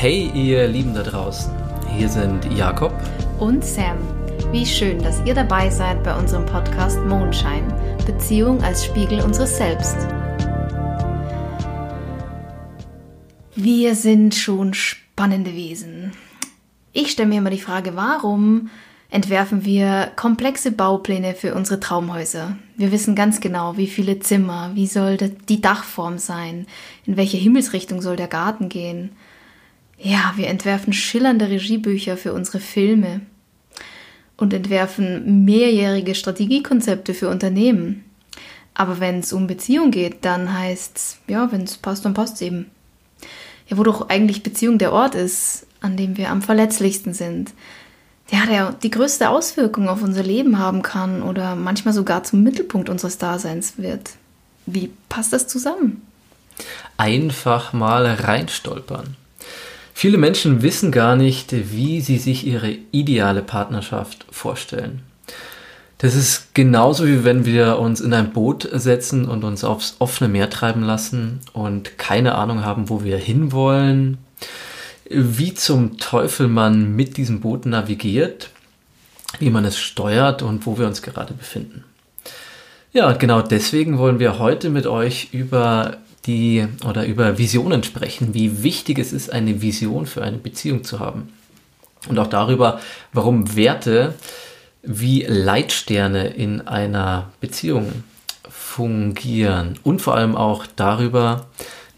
Hey ihr Lieben da draußen, hier sind Jakob und Sam. Wie schön, dass ihr dabei seid bei unserem Podcast Mondschein, Beziehung als Spiegel unseres Selbst. Wir sind schon spannende Wesen. Ich stelle mir immer die Frage, warum entwerfen wir komplexe Baupläne für unsere Traumhäuser. Wir wissen ganz genau, wie viele Zimmer, wie soll die Dachform sein, in welche Himmelsrichtung soll der Garten gehen. Ja, wir entwerfen schillernde Regiebücher für unsere Filme und entwerfen mehrjährige Strategiekonzepte für Unternehmen. Aber wenn es um Beziehung geht, dann heißt's, ja, wenn es passt, dann passt es eben. Ja, wo doch eigentlich Beziehung der Ort ist, an dem wir am verletzlichsten sind, ja, der die größte Auswirkung auf unser Leben haben kann oder manchmal sogar zum Mittelpunkt unseres Daseins wird. Wie passt das zusammen? Einfach mal reinstolpern. Viele Menschen wissen gar nicht, wie sie sich ihre ideale Partnerschaft vorstellen. Das ist genauso wie wenn wir uns in ein Boot setzen und uns aufs offene Meer treiben lassen und keine Ahnung haben, wo wir hinwollen, wie zum Teufel man mit diesem Boot navigiert, wie man es steuert und wo wir uns gerade befinden. Ja, genau deswegen wollen wir heute mit euch über die oder über Visionen sprechen, wie wichtig es ist, eine Vision für eine Beziehung zu haben. Und auch darüber, warum Werte wie Leitsterne in einer Beziehung fungieren. Und vor allem auch darüber,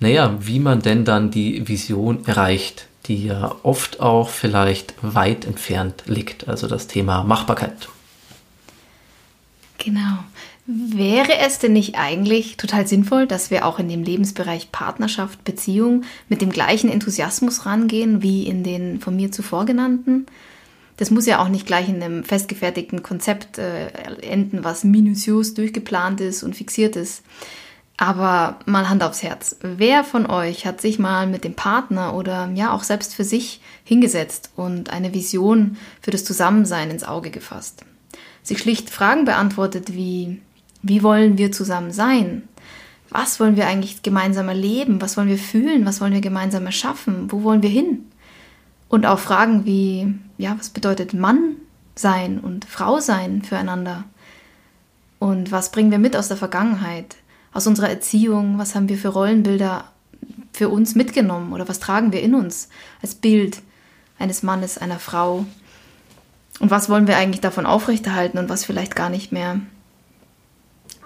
naja, wie man denn dann die Vision erreicht die ja oft auch vielleicht weit entfernt liegt. Also das Thema Machbarkeit. Genau. Wäre es denn nicht eigentlich total sinnvoll, dass wir auch in dem Lebensbereich Partnerschaft, Beziehung mit dem gleichen Enthusiasmus rangehen wie in den von mir zuvor genannten? Das muss ja auch nicht gleich in einem festgefertigten Konzept äh, enden, was minutiös durchgeplant ist und fixiert ist. Aber mal Hand aufs Herz. Wer von euch hat sich mal mit dem Partner oder ja auch selbst für sich hingesetzt und eine Vision für das Zusammensein ins Auge gefasst? Sich schlicht Fragen beantwortet wie, wie wollen wir zusammen sein? Was wollen wir eigentlich gemeinsam erleben? Was wollen wir fühlen? Was wollen wir gemeinsam erschaffen? Wo wollen wir hin? Und auch Fragen wie, ja, was bedeutet Mann sein und Frau sein füreinander? Und was bringen wir mit aus der Vergangenheit? aus unserer Erziehung, was haben wir für Rollenbilder für uns mitgenommen oder was tragen wir in uns als Bild eines Mannes, einer Frau und was wollen wir eigentlich davon aufrechterhalten und was vielleicht gar nicht mehr.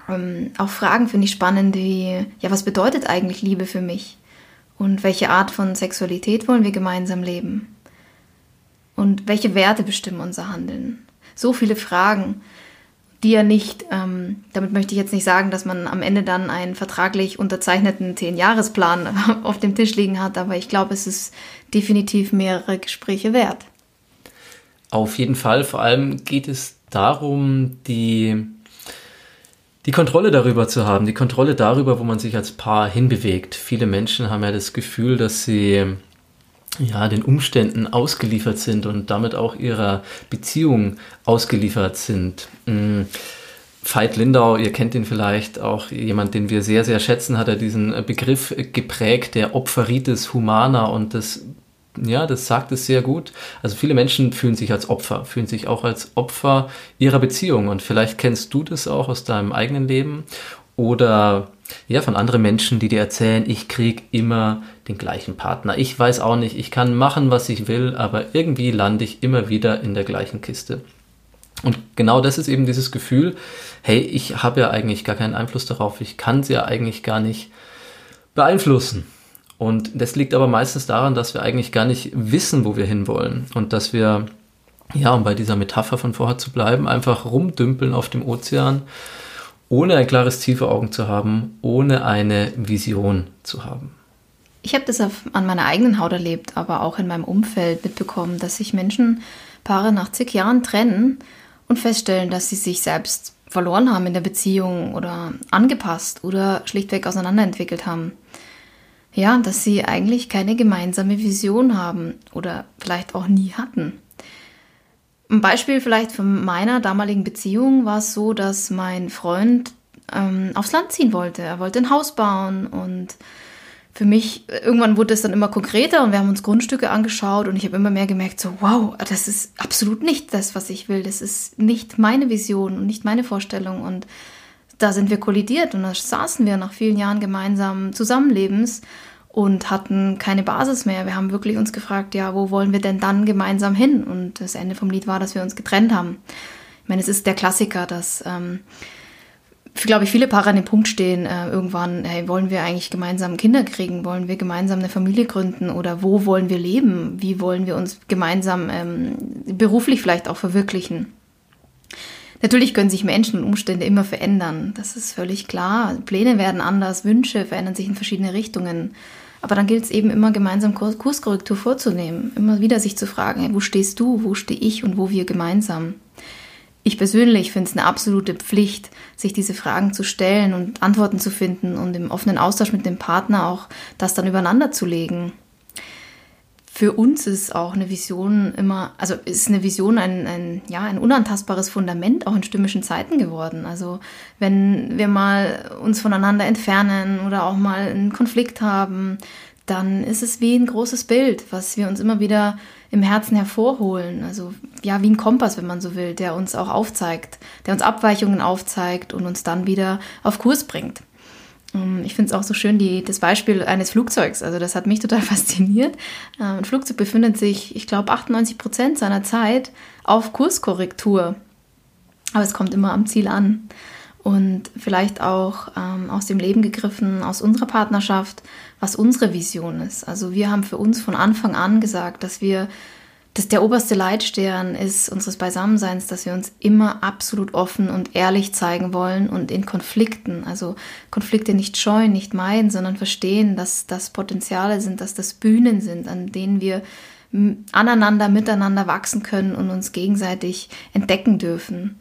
Ähm, auch Fragen finde ich spannend wie, ja, was bedeutet eigentlich Liebe für mich? Und welche Art von Sexualität wollen wir gemeinsam leben? Und welche Werte bestimmen unser Handeln? So viele Fragen die ja nicht, ähm, damit möchte ich jetzt nicht sagen, dass man am Ende dann einen vertraglich unterzeichneten Zehn-Jahresplan auf dem Tisch liegen hat, aber ich glaube, es ist definitiv mehrere Gespräche wert. Auf jeden Fall, vor allem geht es darum, die, die Kontrolle darüber zu haben, die Kontrolle darüber, wo man sich als Paar hinbewegt. Viele Menschen haben ja das Gefühl, dass sie ja, den Umständen ausgeliefert sind und damit auch ihrer Beziehung ausgeliefert sind. Mhm. Veit Lindau, ihr kennt ihn vielleicht, auch jemand, den wir sehr, sehr schätzen, hat er diesen Begriff geprägt, der Opferitis humana und das, ja, das sagt es sehr gut. Also viele Menschen fühlen sich als Opfer, fühlen sich auch als Opfer ihrer Beziehung und vielleicht kennst du das auch aus deinem eigenen Leben oder ja, von anderen Menschen, die dir erzählen, ich krieg immer den gleichen Partner. Ich weiß auch nicht, ich kann machen, was ich will, aber irgendwie lande ich immer wieder in der gleichen Kiste. Und genau das ist eben dieses Gefühl, hey, ich habe ja eigentlich gar keinen Einfluss darauf, ich kann sie ja eigentlich gar nicht beeinflussen. Und das liegt aber meistens daran, dass wir eigentlich gar nicht wissen, wo wir hinwollen und dass wir, ja, um bei dieser Metapher von vorher zu bleiben, einfach rumdümpeln auf dem Ozean ohne ein klares Ziel vor Augen zu haben, ohne eine Vision zu haben. Ich habe das auf, an meiner eigenen Haut erlebt, aber auch in meinem Umfeld mitbekommen, dass sich Menschen, Paare nach zig Jahren trennen und feststellen, dass sie sich selbst verloren haben in der Beziehung oder angepasst oder schlichtweg auseinanderentwickelt haben. Ja, dass sie eigentlich keine gemeinsame Vision haben oder vielleicht auch nie hatten. Ein Beispiel vielleicht von meiner damaligen Beziehung war es so, dass mein Freund ähm, aufs Land ziehen wollte. Er wollte ein Haus bauen und für mich, irgendwann wurde es dann immer konkreter und wir haben uns Grundstücke angeschaut und ich habe immer mehr gemerkt, so, wow, das ist absolut nicht das, was ich will. Das ist nicht meine Vision und nicht meine Vorstellung. Und da sind wir kollidiert und da saßen wir nach vielen Jahren gemeinsamen Zusammenlebens und hatten keine Basis mehr. Wir haben wirklich uns gefragt, ja, wo wollen wir denn dann gemeinsam hin? Und das Ende vom Lied war, dass wir uns getrennt haben. Ich meine, es ist der Klassiker, dass ähm, glaube ich, viele Paare an dem Punkt stehen, äh, irgendwann, hey, wollen wir eigentlich gemeinsam Kinder kriegen? Wollen wir gemeinsam eine Familie gründen? Oder wo wollen wir leben? Wie wollen wir uns gemeinsam ähm, beruflich vielleicht auch verwirklichen? Natürlich können sich Menschen und Umstände immer verändern. Das ist völlig klar. Pläne werden anders, Wünsche verändern sich in verschiedene Richtungen. Aber dann gilt es eben immer gemeinsam Kurs Kurskorrektur vorzunehmen. Immer wieder sich zu fragen, wo stehst du, wo stehe ich und wo wir gemeinsam ich persönlich finde es eine absolute Pflicht, sich diese Fragen zu stellen und Antworten zu finden und im offenen Austausch mit dem Partner auch das dann übereinander zu legen. Für uns ist auch eine Vision immer, also ist eine Vision ein, ein, ja, ein unantastbares Fundament auch in stürmischen Zeiten geworden. Also wenn wir mal uns voneinander entfernen oder auch mal einen Konflikt haben, dann ist es wie ein großes Bild, was wir uns immer wieder im Herzen hervorholen. Also ja, wie ein Kompass, wenn man so will, der uns auch aufzeigt, der uns Abweichungen aufzeigt und uns dann wieder auf Kurs bringt. Ähm, ich finde es auch so schön, die, das Beispiel eines Flugzeugs. Also das hat mich total fasziniert. Ähm, ein Flugzeug befindet sich, ich glaube, 98 Prozent seiner Zeit auf Kurskorrektur. Aber es kommt immer am Ziel an. Und vielleicht auch ähm, aus dem Leben gegriffen, aus unserer Partnerschaft, was unsere Vision ist. Also wir haben für uns von Anfang an gesagt, dass wir, dass der oberste Leitstern ist unseres Beisammenseins, dass wir uns immer absolut offen und ehrlich zeigen wollen und in Konflikten, also Konflikte nicht scheuen, nicht meiden, sondern verstehen, dass das Potenziale sind, dass das Bühnen sind, an denen wir aneinander, miteinander wachsen können und uns gegenseitig entdecken dürfen.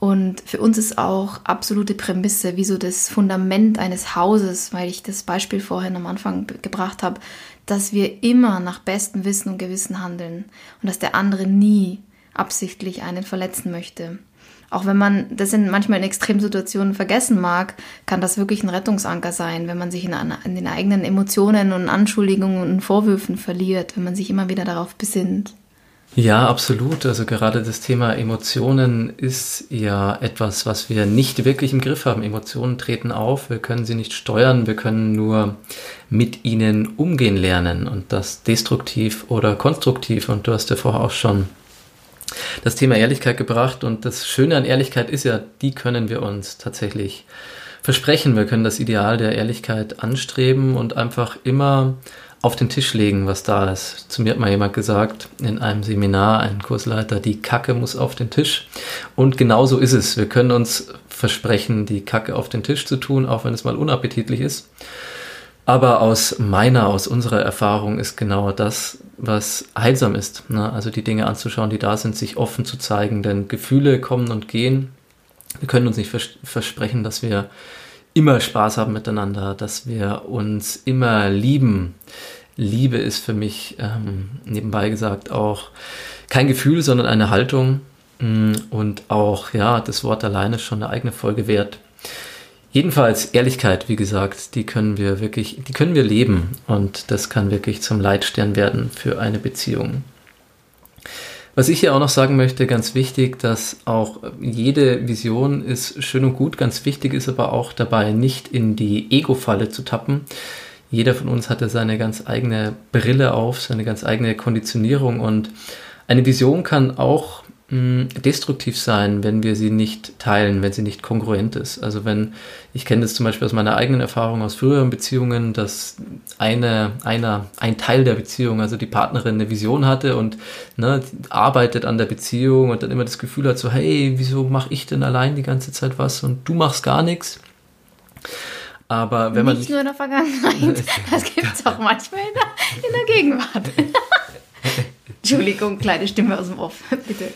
Und für uns ist auch absolute Prämisse, wie so das Fundament eines Hauses, weil ich das Beispiel vorhin am Anfang gebracht habe, dass wir immer nach bestem Wissen und Gewissen handeln und dass der andere nie absichtlich einen verletzen möchte. Auch wenn man das in manchmal in Extremsituationen vergessen mag, kann das wirklich ein Rettungsanker sein, wenn man sich in, in den eigenen Emotionen und Anschuldigungen und Vorwürfen verliert, wenn man sich immer wieder darauf besinnt. Ja, absolut. Also gerade das Thema Emotionen ist ja etwas, was wir nicht wirklich im Griff haben. Emotionen treten auf, wir können sie nicht steuern, wir können nur mit ihnen umgehen lernen und das destruktiv oder konstruktiv. Und du hast ja vorher auch schon das Thema Ehrlichkeit gebracht und das Schöne an Ehrlichkeit ist ja, die können wir uns tatsächlich versprechen. Wir können das Ideal der Ehrlichkeit anstreben und einfach immer auf den Tisch legen, was da ist. Zu mir hat mal jemand gesagt in einem Seminar, ein Kursleiter, die Kacke muss auf den Tisch. Und genau so ist es. Wir können uns versprechen, die Kacke auf den Tisch zu tun, auch wenn es mal unappetitlich ist. Aber aus meiner, aus unserer Erfahrung ist genau das, was heilsam ist. Ne? Also die Dinge anzuschauen, die da sind, sich offen zu zeigen, denn Gefühle kommen und gehen. Wir können uns nicht vers versprechen, dass wir immer Spaß haben miteinander, dass wir uns immer lieben. Liebe ist für mich ähm, nebenbei gesagt auch kein Gefühl, sondern eine Haltung mm, und auch ja das Wort alleine schon eine eigene Folge wert. Jedenfalls Ehrlichkeit, wie gesagt, die können wir wirklich, die können wir leben und das kann wirklich zum Leitstern werden für eine Beziehung. Was ich hier auch noch sagen möchte, ganz wichtig, dass auch jede Vision ist schön und gut. Ganz wichtig ist aber auch dabei, nicht in die Ego-Falle zu tappen. Jeder von uns hatte seine ganz eigene Brille auf, seine ganz eigene Konditionierung und eine Vision kann auch destruktiv sein, wenn wir sie nicht teilen, wenn sie nicht kongruent ist. Also wenn, ich kenne das zum Beispiel aus meiner eigenen Erfahrung aus früheren Beziehungen, dass eine, einer, ein Teil der Beziehung, also die Partnerin eine Vision hatte und ne, arbeitet an der Beziehung und dann immer das Gefühl hat, so, hey, wieso mache ich denn allein die ganze Zeit was und du machst gar nichts. Aber wenn man. Nicht nur in der Vergangenheit, das gibt es auch manchmal in der, in der Gegenwart. Entschuldigung, kleine Stimme aus dem Off, bitte.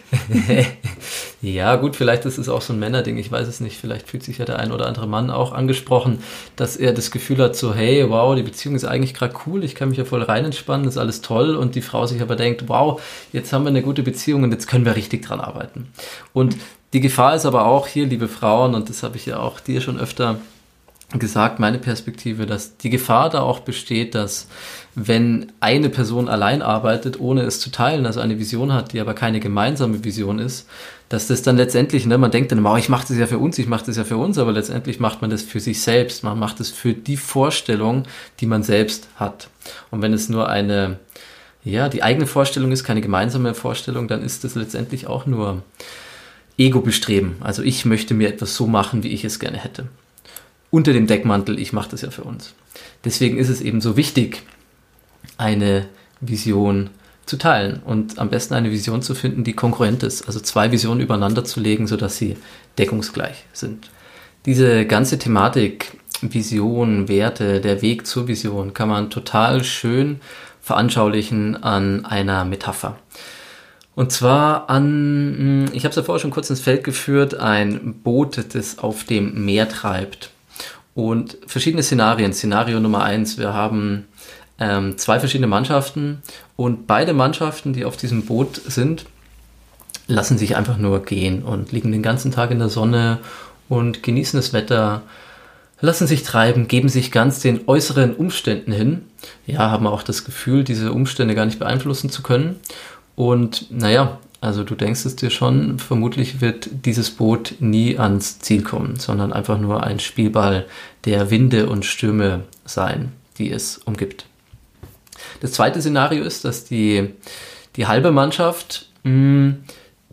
ja, gut, vielleicht ist es auch so ein Männerding, ich weiß es nicht. Vielleicht fühlt sich ja der ein oder andere Mann auch angesprochen, dass er das Gefühl hat, so, hey, wow, die Beziehung ist eigentlich gerade cool, ich kann mich ja voll rein entspannen, ist alles toll. Und die Frau sich aber denkt, wow, jetzt haben wir eine gute Beziehung und jetzt können wir richtig dran arbeiten. Und die Gefahr ist aber auch hier, liebe Frauen, und das habe ich ja auch dir schon öfter gesagt, meine Perspektive, dass die Gefahr da auch besteht, dass wenn eine Person allein arbeitet, ohne es zu teilen, also eine Vision hat, die aber keine gemeinsame Vision ist, dass das dann letztendlich, ne, man denkt dann immer, oh, ich mache das ja für uns, ich mache das ja für uns, aber letztendlich macht man das für sich selbst, man macht es für die Vorstellung, die man selbst hat. Und wenn es nur eine, ja, die eigene Vorstellung ist, keine gemeinsame Vorstellung, dann ist das letztendlich auch nur Ego-Bestreben. Also ich möchte mir etwas so machen, wie ich es gerne hätte. Unter dem Deckmantel, ich mache das ja für uns. Deswegen ist es eben so wichtig, eine Vision zu teilen und am besten eine Vision zu finden, die konkurrent ist. Also zwei Visionen übereinander zu legen, sodass sie deckungsgleich sind. Diese ganze Thematik, Vision, Werte, der Weg zur Vision, kann man total schön veranschaulichen an einer Metapher. Und zwar an, hm, ich habe es ja vorher schon kurz ins Feld geführt, ein Boot, das auf dem Meer treibt. Und verschiedene Szenarien. Szenario Nummer eins, wir haben ähm, zwei verschiedene Mannschaften und beide Mannschaften, die auf diesem Boot sind, lassen sich einfach nur gehen und liegen den ganzen Tag in der Sonne und genießen das Wetter, lassen sich treiben, geben sich ganz den äußeren Umständen hin. Ja, haben auch das Gefühl, diese Umstände gar nicht beeinflussen zu können. Und naja, also du denkst es dir schon, vermutlich wird dieses Boot nie ans Ziel kommen, sondern einfach nur ein Spielball der Winde und Stürme sein, die es umgibt. Das zweite Szenario ist, dass die, die halbe Mannschaft mh, hm,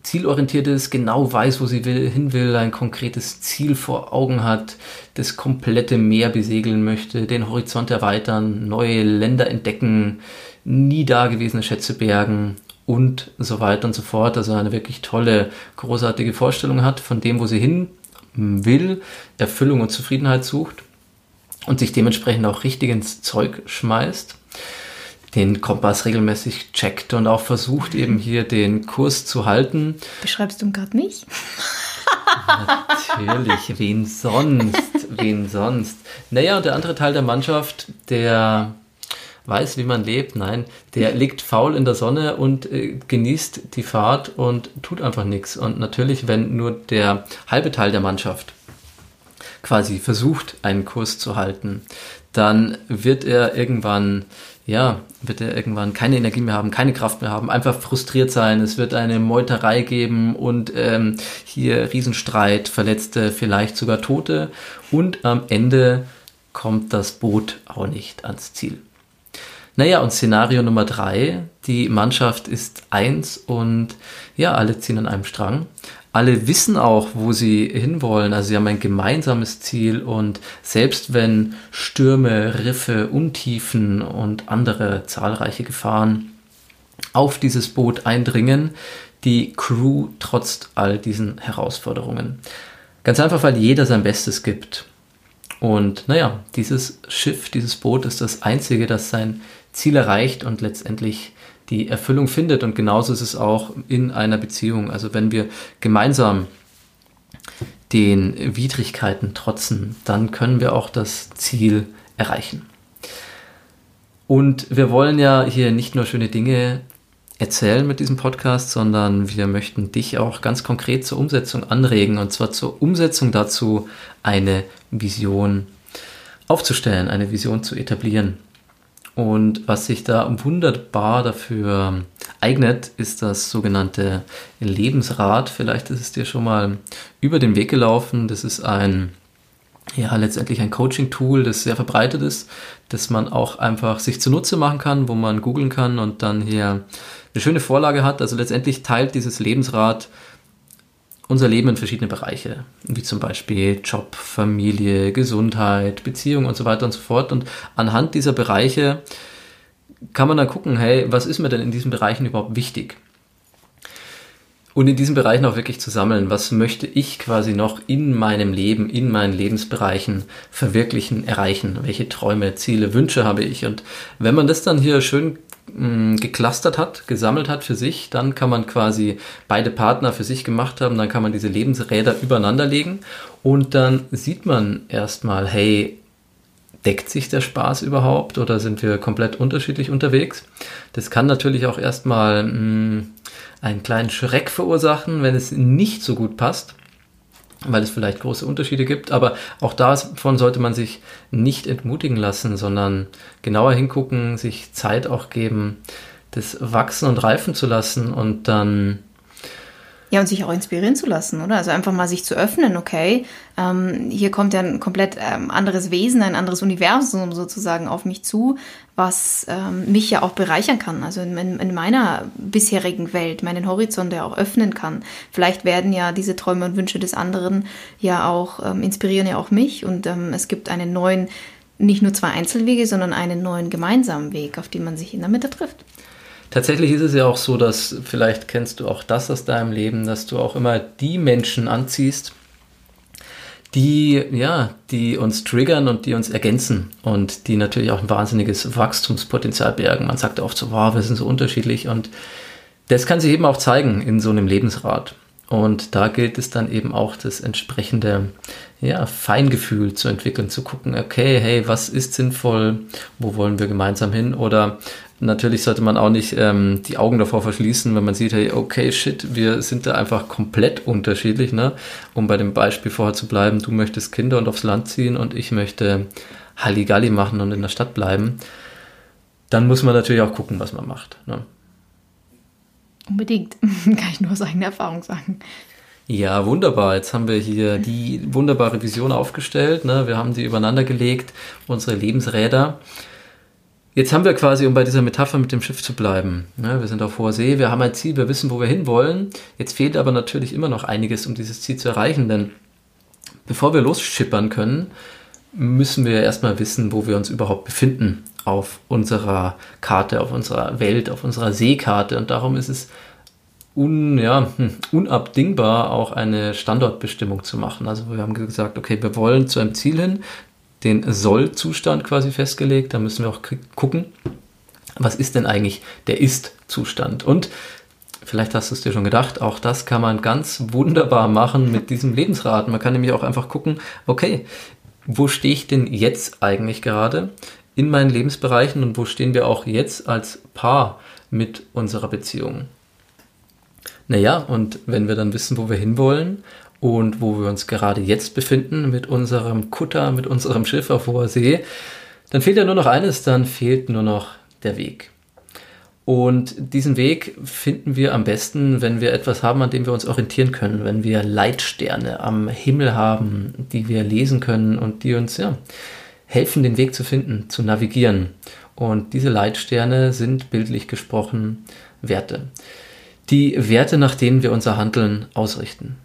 zielorientiert ist, genau weiß, wo sie will, hin will, ein konkretes Ziel vor Augen hat, das komplette Meer besegeln möchte, den Horizont erweitern, neue Länder entdecken, nie dagewesene Schätze bergen und so weiter und so fort. Also eine wirklich tolle, großartige Vorstellung hat von dem, wo sie hin will, Erfüllung und Zufriedenheit sucht und sich dementsprechend auch richtig ins Zeug schmeißt den Kompass regelmäßig checkt und auch versucht eben hier den Kurs zu halten. Beschreibst du gerade mich? Natürlich, wen sonst? Wen sonst? Naja, und der andere Teil der Mannschaft, der weiß, wie man lebt, nein, der liegt faul in der Sonne und äh, genießt die Fahrt und tut einfach nichts. Und natürlich, wenn nur der halbe Teil der Mannschaft quasi versucht, einen Kurs zu halten, dann wird er irgendwann ja, wird er irgendwann keine Energie mehr haben, keine Kraft mehr haben, einfach frustriert sein. Es wird eine Meuterei geben und ähm, hier Riesenstreit, Verletzte, vielleicht sogar Tote. Und am Ende kommt das Boot auch nicht ans Ziel. Naja, und Szenario Nummer drei, die Mannschaft ist eins und ja, alle ziehen an einem Strang alle wissen auch, wo sie hinwollen. Also sie haben ein gemeinsames Ziel und selbst wenn Stürme, Riffe, Untiefen und andere zahlreiche Gefahren auf dieses Boot eindringen, die Crew trotzt all diesen Herausforderungen. Ganz einfach, weil jeder sein Bestes gibt. Und naja, dieses Schiff, dieses Boot ist das einzige, das sein Ziel erreicht und letztendlich die Erfüllung findet. Und genauso ist es auch in einer Beziehung. Also wenn wir gemeinsam den Widrigkeiten trotzen, dann können wir auch das Ziel erreichen. Und wir wollen ja hier nicht nur schöne Dinge erzählen mit diesem Podcast, sondern wir möchten dich auch ganz konkret zur Umsetzung anregen und zwar zur Umsetzung dazu eine Vision aufzustellen, eine Vision zu etablieren. Und was sich da wunderbar dafür eignet, ist das sogenannte Lebensrad. Vielleicht ist es dir schon mal über den Weg gelaufen. Das ist ein, ja, letztendlich ein Coaching-Tool, das sehr verbreitet ist, das man auch einfach sich zunutze machen kann, wo man googeln kann und dann hier eine schöne Vorlage hat. Also letztendlich teilt dieses Lebensrad unser Leben in verschiedene Bereiche, wie zum Beispiel Job, Familie, Gesundheit, Beziehung und so weiter und so fort. Und anhand dieser Bereiche kann man dann gucken, hey, was ist mir denn in diesen Bereichen überhaupt wichtig? Und in diesen Bereichen auch wirklich zu sammeln, was möchte ich quasi noch in meinem Leben, in meinen Lebensbereichen verwirklichen, erreichen? Welche Träume, Ziele, Wünsche habe ich? Und wenn man das dann hier schön mh, geclustert hat, gesammelt hat für sich, dann kann man quasi beide Partner für sich gemacht haben, dann kann man diese Lebensräder übereinander legen und dann sieht man erstmal, hey, deckt sich der Spaß überhaupt oder sind wir komplett unterschiedlich unterwegs? Das kann natürlich auch erstmal mh, einen kleinen Schreck verursachen, wenn es nicht so gut passt. Weil es vielleicht große Unterschiede gibt. Aber auch davon sollte man sich nicht entmutigen lassen, sondern genauer hingucken, sich Zeit auch geben, das wachsen und reifen zu lassen und dann ja, und sich auch inspirieren zu lassen, oder? Also einfach mal sich zu öffnen, okay, ähm, hier kommt ja ein komplett ähm, anderes Wesen, ein anderes Universum sozusagen auf mich zu, was ähm, mich ja auch bereichern kann, also in, in, meiner bisherigen Welt, meinen Horizont ja auch öffnen kann. Vielleicht werden ja diese Träume und Wünsche des anderen ja auch, ähm, inspirieren ja auch mich und ähm, es gibt einen neuen, nicht nur zwei Einzelwege, sondern einen neuen gemeinsamen Weg, auf den man sich in der Mitte trifft. Tatsächlich ist es ja auch so, dass vielleicht kennst du auch das aus deinem Leben, dass du auch immer die Menschen anziehst, die, ja, die uns triggern und die uns ergänzen und die natürlich auch ein wahnsinniges Wachstumspotenzial bergen. Man sagt oft so, wow, wir sind so unterschiedlich und das kann sich eben auch zeigen in so einem Lebensrat. Und da gilt es dann eben auch das entsprechende ja, Feingefühl zu entwickeln, zu gucken, okay, hey, was ist sinnvoll, wo wollen wir gemeinsam hin? Oder natürlich sollte man auch nicht ähm, die Augen davor verschließen, wenn man sieht, hey, okay, shit, wir sind da einfach komplett unterschiedlich, ne? Um bei dem Beispiel vorher zu bleiben, du möchtest Kinder und aufs Land ziehen und ich möchte Halligalli machen und in der Stadt bleiben. Dann muss man natürlich auch gucken, was man macht. Ne? Unbedingt. Kann ich nur aus eigener Erfahrung sagen. Ja, wunderbar. Jetzt haben wir hier die wunderbare Vision aufgestellt. Ne? Wir haben sie übereinander gelegt, unsere Lebensräder. Jetzt haben wir quasi, um bei dieser Metapher mit dem Schiff zu bleiben, ne? wir sind auf hoher See, wir haben ein Ziel, wir wissen, wo wir hinwollen. Jetzt fehlt aber natürlich immer noch einiges, um dieses Ziel zu erreichen, denn bevor wir losschippern können, müssen wir erstmal wissen, wo wir uns überhaupt befinden auf unserer Karte, auf unserer Welt, auf unserer Seekarte. Und darum ist es un, ja, hm, unabdingbar, auch eine Standortbestimmung zu machen. Also wir haben gesagt, okay, wir wollen zu einem Ziel hin, den Soll-Zustand quasi festgelegt. Da müssen wir auch gucken, was ist denn eigentlich der Ist-Zustand. Und vielleicht hast du es dir schon gedacht, auch das kann man ganz wunderbar machen mit diesem Lebensrat. Man kann nämlich auch einfach gucken, okay, wo stehe ich denn jetzt eigentlich gerade in meinen Lebensbereichen und wo stehen wir auch jetzt als Paar mit unserer Beziehung? Naja, und wenn wir dann wissen, wo wir hinwollen und wo wir uns gerade jetzt befinden mit unserem Kutter, mit unserem Schiff auf hoher See, dann fehlt ja nur noch eines, dann fehlt nur noch der Weg. Und diesen Weg finden wir am besten, wenn wir etwas haben, an dem wir uns orientieren können, wenn wir Leitsterne am Himmel haben, die wir lesen können und die uns ja helfen, den Weg zu finden, zu navigieren. Und diese Leitsterne sind bildlich gesprochen Werte. Die Werte, nach denen wir unser Handeln ausrichten.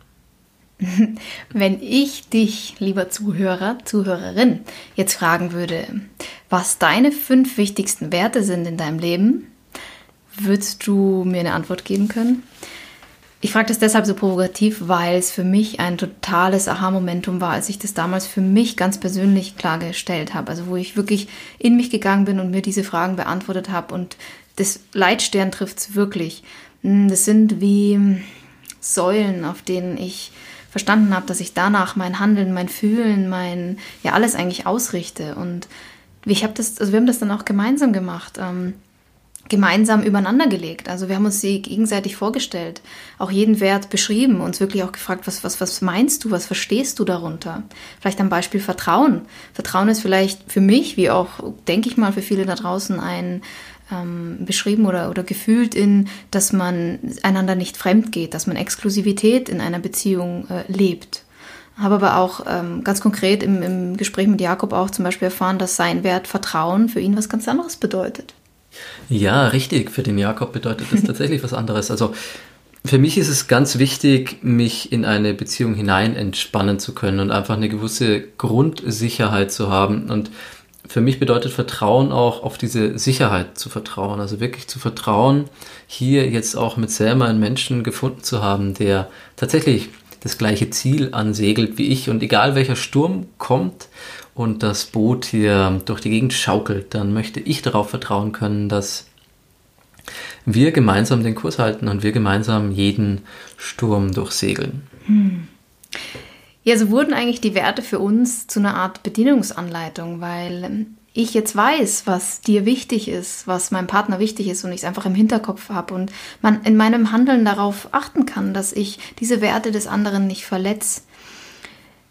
Wenn ich dich, lieber Zuhörer, Zuhörerin, jetzt fragen würde, was deine fünf wichtigsten Werte sind in deinem Leben, würdest du mir eine Antwort geben können? Ich frage das deshalb so provokativ, weil es für mich ein totales Aha-Momentum war, als ich das damals für mich ganz persönlich klargestellt habe. Also wo ich wirklich in mich gegangen bin und mir diese Fragen beantwortet habe. Und das Leitstern trifft es wirklich. Hm, das sind wie Säulen, auf denen ich verstanden habe, dass ich danach mein Handeln, mein Fühlen, mein, ja, alles eigentlich ausrichte. Und ich habe das, also wir haben das dann auch gemeinsam gemacht. Ähm, gemeinsam übereinander gelegt. Also wir haben uns sie gegenseitig vorgestellt, auch jeden Wert beschrieben, uns wirklich auch gefragt, was, was, was meinst du, was verstehst du darunter? Vielleicht am Beispiel Vertrauen. Vertrauen ist vielleicht für mich, wie auch, denke ich mal, für viele da draußen ein ähm, beschrieben oder, oder gefühlt in, dass man einander nicht fremd geht, dass man Exklusivität in einer Beziehung äh, lebt. Habe aber auch ähm, ganz konkret im, im Gespräch mit Jakob auch zum Beispiel erfahren, dass sein Wert Vertrauen für ihn was ganz anderes bedeutet. Ja, richtig. Für den Jakob bedeutet das tatsächlich was anderes. Also für mich ist es ganz wichtig, mich in eine Beziehung hinein entspannen zu können und einfach eine gewisse Grundsicherheit zu haben. Und für mich bedeutet Vertrauen auch auf diese Sicherheit zu vertrauen. Also wirklich zu vertrauen, hier jetzt auch mit Selma einen Menschen gefunden zu haben, der tatsächlich das gleiche Ziel ansegelt wie ich. Und egal welcher Sturm kommt und das Boot hier durch die Gegend schaukelt, dann möchte ich darauf vertrauen können, dass wir gemeinsam den Kurs halten und wir gemeinsam jeden Sturm durchsegeln. Hm. Ja, so wurden eigentlich die Werte für uns zu einer Art Bedienungsanleitung, weil ich jetzt weiß, was dir wichtig ist, was meinem Partner wichtig ist und ich es einfach im Hinterkopf habe und man in meinem Handeln darauf achten kann, dass ich diese Werte des anderen nicht verletze.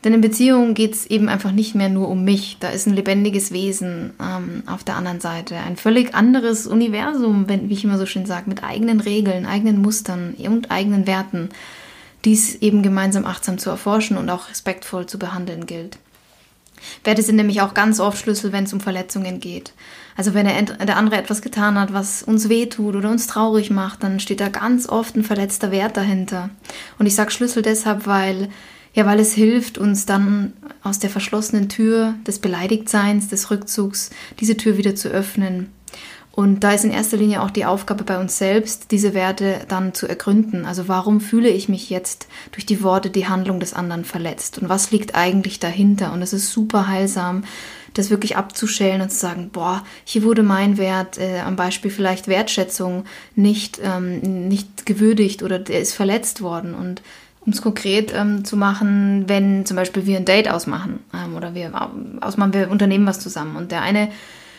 Denn in Beziehungen geht es eben einfach nicht mehr nur um mich. Da ist ein lebendiges Wesen ähm, auf der anderen Seite. Ein völlig anderes Universum, wenn, wie ich immer so schön sage, mit eigenen Regeln, eigenen Mustern und eigenen Werten, dies eben gemeinsam achtsam zu erforschen und auch respektvoll zu behandeln gilt. Werte sind nämlich auch ganz oft Schlüssel, wenn es um Verletzungen geht. Also wenn der andere etwas getan hat, was uns wehtut oder uns traurig macht, dann steht da ganz oft ein verletzter Wert dahinter. Und ich sage Schlüssel deshalb, weil ja, weil es hilft, uns dann aus der verschlossenen Tür des Beleidigtseins, des Rückzugs, diese Tür wieder zu öffnen. Und da ist in erster Linie auch die Aufgabe bei uns selbst, diese Werte dann zu ergründen. Also warum fühle ich mich jetzt durch die Worte, die Handlung des anderen verletzt? Und was liegt eigentlich dahinter? Und es ist super heilsam, das wirklich abzuschälen und zu sagen, boah, hier wurde mein Wert, äh, am Beispiel vielleicht Wertschätzung, nicht, ähm, nicht gewürdigt oder der ist verletzt worden. Und um es konkret ähm, zu machen, wenn zum Beispiel wir ein Date ausmachen ähm, oder wir ausmachen, wir unternehmen was zusammen und der eine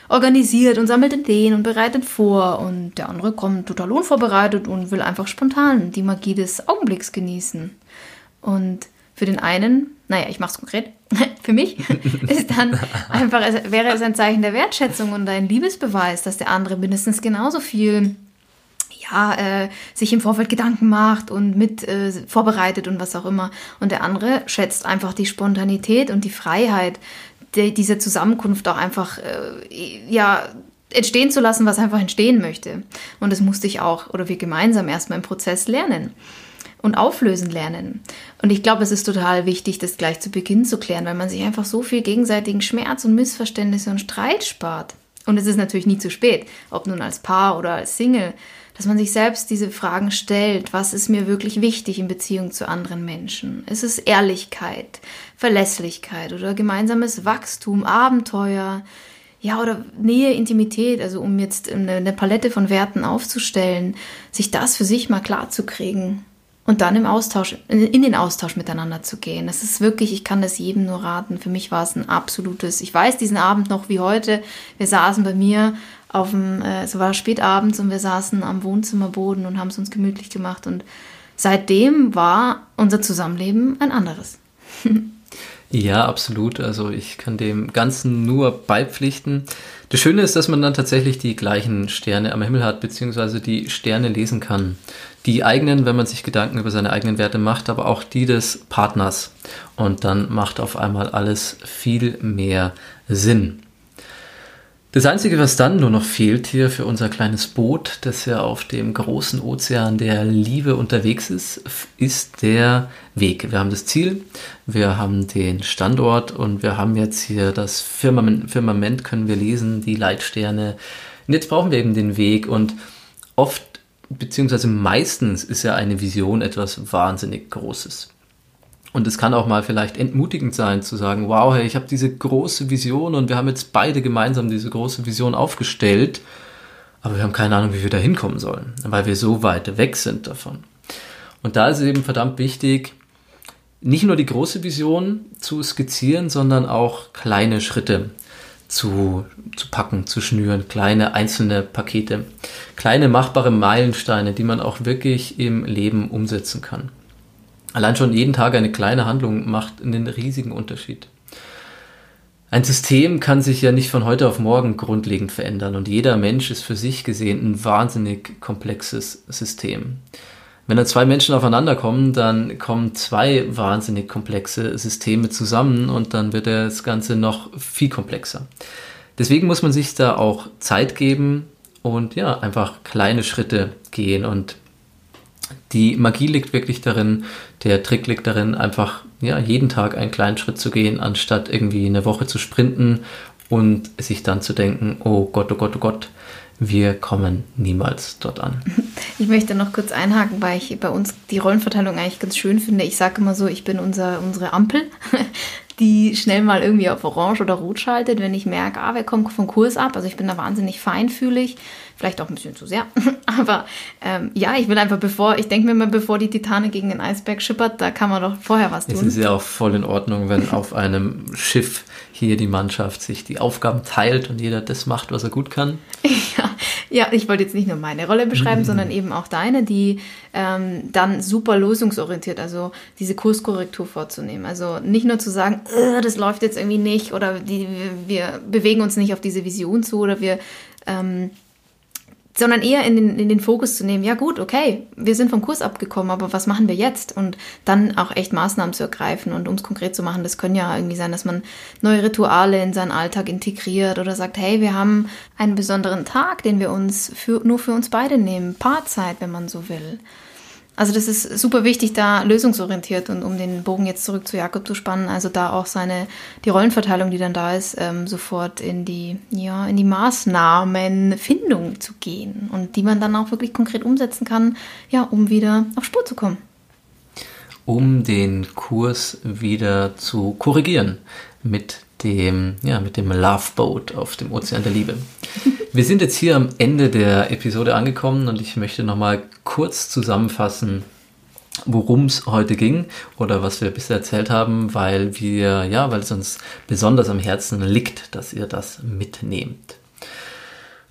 organisiert und sammelt Ideen und bereitet vor und der andere kommt total unvorbereitet und will einfach spontan die Magie des Augenblicks genießen. Und für den einen, naja, ich mache es konkret, für mich ist dann einfach, wäre es ein Zeichen der Wertschätzung und ein Liebesbeweis, dass der andere mindestens genauso viel ja, äh, sich im Vorfeld Gedanken macht und mit äh, vorbereitet und was auch immer. Und der andere schätzt einfach die Spontanität und die Freiheit die, dieser Zusammenkunft auch einfach, äh, ja, entstehen zu lassen, was einfach entstehen möchte. Und das musste ich auch, oder wir gemeinsam erstmal im Prozess lernen und auflösen lernen. Und ich glaube, es ist total wichtig, das gleich zu Beginn zu klären, weil man sich einfach so viel gegenseitigen Schmerz und Missverständnisse und Streit spart. Und es ist natürlich nie zu spät, ob nun als Paar oder als Single dass man sich selbst diese Fragen stellt, was ist mir wirklich wichtig in Beziehung zu anderen Menschen? Ist es Ehrlichkeit, Verlässlichkeit oder gemeinsames Wachstum, Abenteuer? Ja, oder Nähe, Intimität, also um jetzt eine, eine Palette von Werten aufzustellen, sich das für sich mal klar zu kriegen und dann im Austausch, in den Austausch miteinander zu gehen. Das ist wirklich, ich kann das jedem nur raten. Für mich war es ein absolutes, ich weiß diesen Abend noch wie heute. Wir saßen bei mir auf dem, äh, es war spätabends und wir saßen am Wohnzimmerboden und haben es uns gemütlich gemacht und seitdem war unser Zusammenleben ein anderes. ja, absolut. Also ich kann dem Ganzen nur beipflichten. Das Schöne ist, dass man dann tatsächlich die gleichen Sterne am Himmel hat, beziehungsweise die Sterne lesen kann. Die eigenen, wenn man sich Gedanken über seine eigenen Werte macht, aber auch die des Partners. Und dann macht auf einmal alles viel mehr Sinn. Das Einzige, was dann nur noch fehlt hier für unser kleines Boot, das ja auf dem großen Ozean der Liebe unterwegs ist, ist der Weg. Wir haben das Ziel, wir haben den Standort und wir haben jetzt hier das Firmament, Firmament können wir lesen, die Leitsterne. Und jetzt brauchen wir eben den Weg und oft, beziehungsweise meistens ist ja eine Vision etwas wahnsinnig Großes. Und es kann auch mal vielleicht entmutigend sein zu sagen, wow, hey, ich habe diese große Vision und wir haben jetzt beide gemeinsam diese große Vision aufgestellt, aber wir haben keine Ahnung, wie wir da hinkommen sollen, weil wir so weit weg sind davon. Und da ist es eben verdammt wichtig, nicht nur die große Vision zu skizzieren, sondern auch kleine Schritte zu, zu packen, zu schnüren, kleine einzelne Pakete, kleine machbare Meilensteine, die man auch wirklich im Leben umsetzen kann. Allein schon jeden Tag eine kleine Handlung macht einen riesigen Unterschied. Ein System kann sich ja nicht von heute auf morgen grundlegend verändern und jeder Mensch ist für sich gesehen ein wahnsinnig komplexes System. Wenn da zwei Menschen aufeinander kommen, dann kommen zwei wahnsinnig komplexe Systeme zusammen und dann wird das Ganze noch viel komplexer. Deswegen muss man sich da auch Zeit geben und ja, einfach kleine Schritte gehen und die Magie liegt wirklich darin, der Trick liegt darin, einfach ja, jeden Tag einen kleinen Schritt zu gehen, anstatt irgendwie eine Woche zu sprinten und sich dann zu denken, oh Gott, oh Gott, oh Gott, wir kommen niemals dort an. Ich möchte noch kurz einhaken, weil ich bei uns die Rollenverteilung eigentlich ganz schön finde. Ich sage immer so, ich bin unser, unsere Ampel, die schnell mal irgendwie auf Orange oder Rot schaltet, wenn ich merke, ah, wer kommt vom Kurs ab. Also ich bin da wahnsinnig feinfühlig Vielleicht auch ein bisschen zu sehr. Aber ähm, ja, ich will einfach, bevor, ich denke mir mal, bevor die Titane gegen den Eisberg schippert, da kann man doch vorher was tun. Es ist ja auch voll in Ordnung, wenn auf einem Schiff hier die Mannschaft sich die Aufgaben teilt und jeder das macht, was er gut kann. Ja, ich wollte jetzt nicht nur meine Rolle beschreiben, Mhm. sondern eben auch deine, die ähm, dann super lösungsorientiert, also diese Kurskorrektur vorzunehmen. Also nicht nur zu sagen, "Äh, das läuft jetzt irgendwie nicht oder die, wir, wir bewegen uns nicht auf diese Vision zu oder wir, ähm, sondern eher in den, in den Fokus zu nehmen, ja gut, okay, wir sind vom Kurs abgekommen, aber was machen wir jetzt? Und dann auch echt Maßnahmen zu ergreifen. Und um es konkret zu machen, das können ja irgendwie sein, dass man neue Rituale in seinen Alltag integriert oder sagt, hey, wir haben einen besonderen Tag, den wir uns für, nur für uns beide nehmen, Paarzeit, wenn man so will. Also das ist super wichtig, da lösungsorientiert und um den Bogen jetzt zurück zu Jakob zu spannen, also da auch seine die Rollenverteilung, die dann da ist, ähm, sofort in die ja in die Maßnahmenfindung zu gehen und die man dann auch wirklich konkret umsetzen kann, ja, um wieder auf Spur zu kommen. um den Kurs wieder zu korrigieren mit dem, ja, mit dem Love auf dem Ozean der Liebe. Wir sind jetzt hier am Ende der Episode angekommen und ich möchte nochmal kurz zusammenfassen, worum es heute ging oder was wir bisher erzählt haben, weil wir, ja, weil es uns besonders am Herzen liegt, dass ihr das mitnehmt.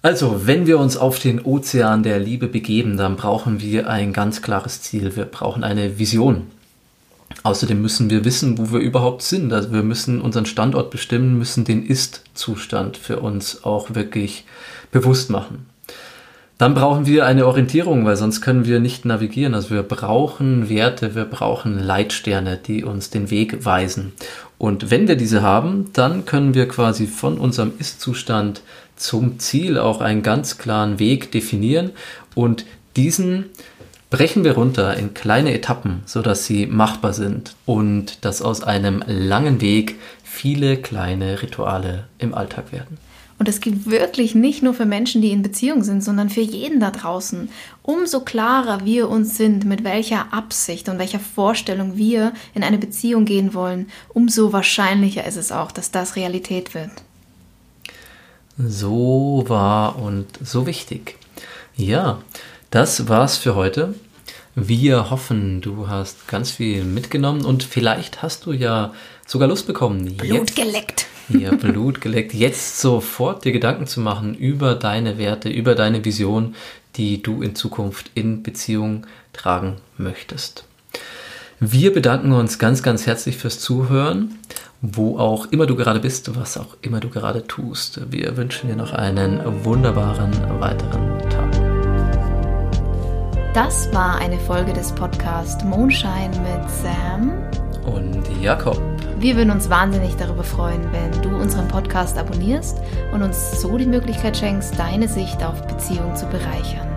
Also, wenn wir uns auf den Ozean der Liebe begeben, dann brauchen wir ein ganz klares Ziel. Wir brauchen eine Vision. Außerdem müssen wir wissen, wo wir überhaupt sind. Also wir müssen unseren Standort bestimmen, müssen den Ist-Zustand für uns auch wirklich bewusst machen. Dann brauchen wir eine Orientierung, weil sonst können wir nicht navigieren. Also wir brauchen Werte, wir brauchen Leitsterne, die uns den Weg weisen. Und wenn wir diese haben, dann können wir quasi von unserem Ist-Zustand zum Ziel auch einen ganz klaren Weg definieren und diesen brechen wir runter in kleine Etappen, sodass sie machbar sind und dass aus einem langen Weg viele kleine Rituale im Alltag werden. Und das gilt wirklich nicht nur für Menschen, die in Beziehung sind, sondern für jeden da draußen. Umso klarer wir uns sind, mit welcher Absicht und welcher Vorstellung wir in eine Beziehung gehen wollen, umso wahrscheinlicher ist es auch, dass das Realität wird. So wahr und so wichtig. Ja, das war's für heute. Wir hoffen, du hast ganz viel mitgenommen und vielleicht hast du ja sogar Lust bekommen, Blut jetzt, geleckt. hier Blut geleckt, jetzt sofort dir Gedanken zu machen über deine Werte, über deine Vision, die du in Zukunft in Beziehung tragen möchtest. Wir bedanken uns ganz, ganz herzlich fürs Zuhören, wo auch immer du gerade bist, was auch immer du gerade tust. Wir wünschen dir noch einen wunderbaren weiteren Tag. Das war eine Folge des Podcasts Mondschein mit Sam. Und Jakob, Wir würden uns wahnsinnig darüber freuen, wenn du unseren Podcast abonnierst und uns so die Möglichkeit schenkst, deine Sicht auf Beziehung zu bereichern.